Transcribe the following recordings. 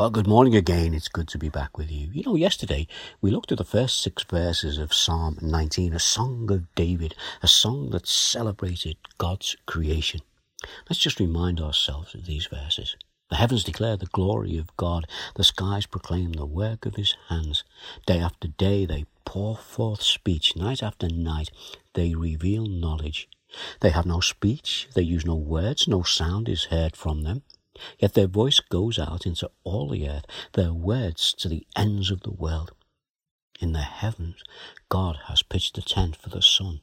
Well, good morning again. It's good to be back with you. You know, yesterday we looked at the first six verses of Psalm 19, a song of David, a song that celebrated God's creation. Let's just remind ourselves of these verses. The heavens declare the glory of God. The skies proclaim the work of his hands. Day after day they pour forth speech. Night after night they reveal knowledge. They have no speech. They use no words. No sound is heard from them. Yet their voice goes out into all the earth, their words to the ends of the world. In the heavens, God has pitched a tent for the sun.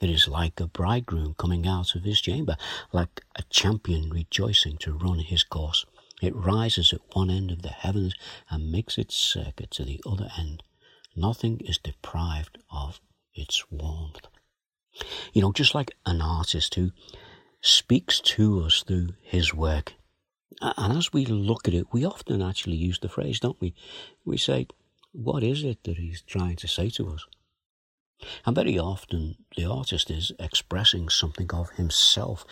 It is like a bridegroom coming out of his chamber, like a champion rejoicing to run his course. It rises at one end of the heavens and makes its circuit to the other end. Nothing is deprived of its warmth. You know, just like an artist who speaks to us through his work. And as we look at it, we often actually use the phrase, don't we? We say, what is it that he's trying to say to us? And very often the artist is expressing something of himself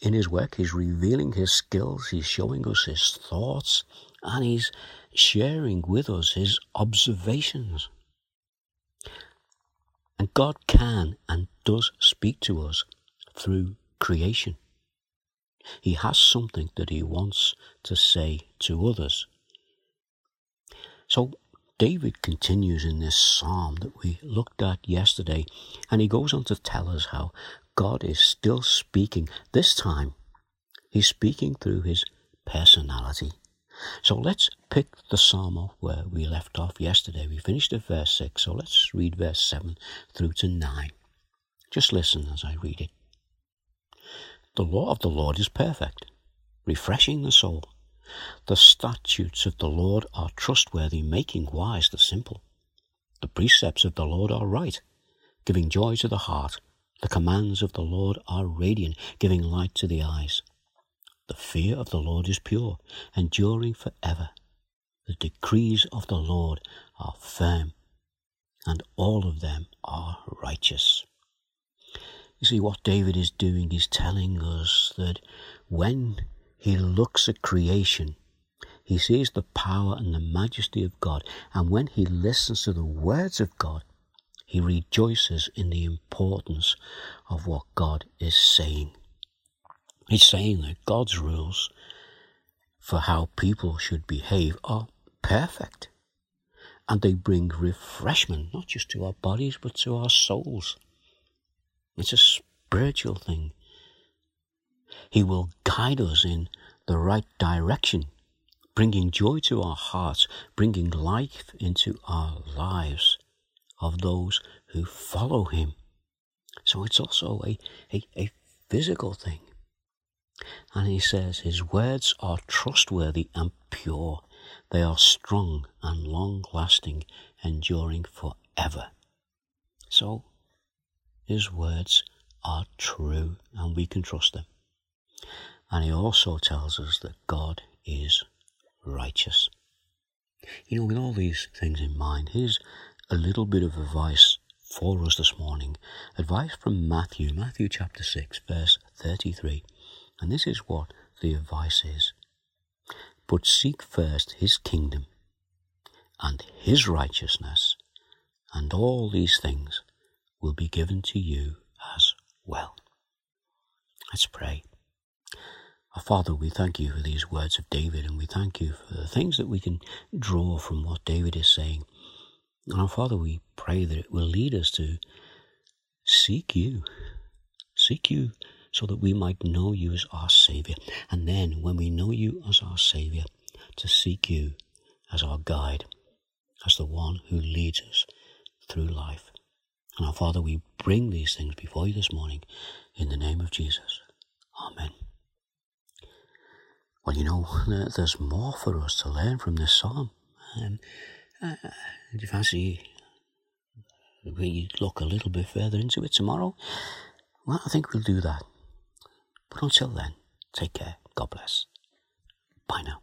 in his work. He's revealing his skills, he's showing us his thoughts, and he's sharing with us his observations. And God can and does speak to us through creation. He has something that he wants to say to others. So David continues in this psalm that we looked at yesterday, and he goes on to tell us how God is still speaking. This time, he's speaking through his personality. So let's pick the psalm off where we left off yesterday. We finished at verse 6, so let's read verse 7 through to 9. Just listen as I read it. The law of the Lord is perfect, refreshing the soul. The statutes of the Lord are trustworthy, making wise the simple. The precepts of the Lord are right, giving joy to the heart. The commands of the Lord are radiant, giving light to the eyes. The fear of the Lord is pure, enduring for ever. The decrees of the Lord are firm, and all of them are righteous. You see, what David is doing is telling us that when he looks at creation, he sees the power and the majesty of God, and when he listens to the words of God, he rejoices in the importance of what God is saying. He's saying that God's rules for how people should behave are perfect. And they bring refreshment, not just to our bodies, but to our souls. It's a spiritual thing. He will guide us in the right direction, bringing joy to our hearts, bringing life into our lives of those who follow Him. So it's also a, a, a physical thing. And he says, His words are trustworthy and pure. They are strong and long lasting, enduring forever. So his words are true and we can trust them. And he also tells us that God is righteous. You know, with all these things in mind, here's a little bit of advice for us this morning. Advice from Matthew, Matthew chapter 6, verse 33. And this is what the advice is. But seek first his kingdom and his righteousness, and all these things will be given to you as well. Let's pray. Our Father, we thank you for these words of David, and we thank you for the things that we can draw from what David is saying. And our Father, we pray that it will lead us to seek you. Seek you so that we might know you as our Saviour. And then, when we know you as our Saviour, to seek you as our guide, as the one who leads us through life. And our Father, we bring these things before you this morning in the name of Jesus. Amen. Well, you know, there's more for us to learn from this psalm. And uh, do you fancy we look a little bit further into it tomorrow? Well, I think we'll do that. But until then, take care. God bless. Bye now.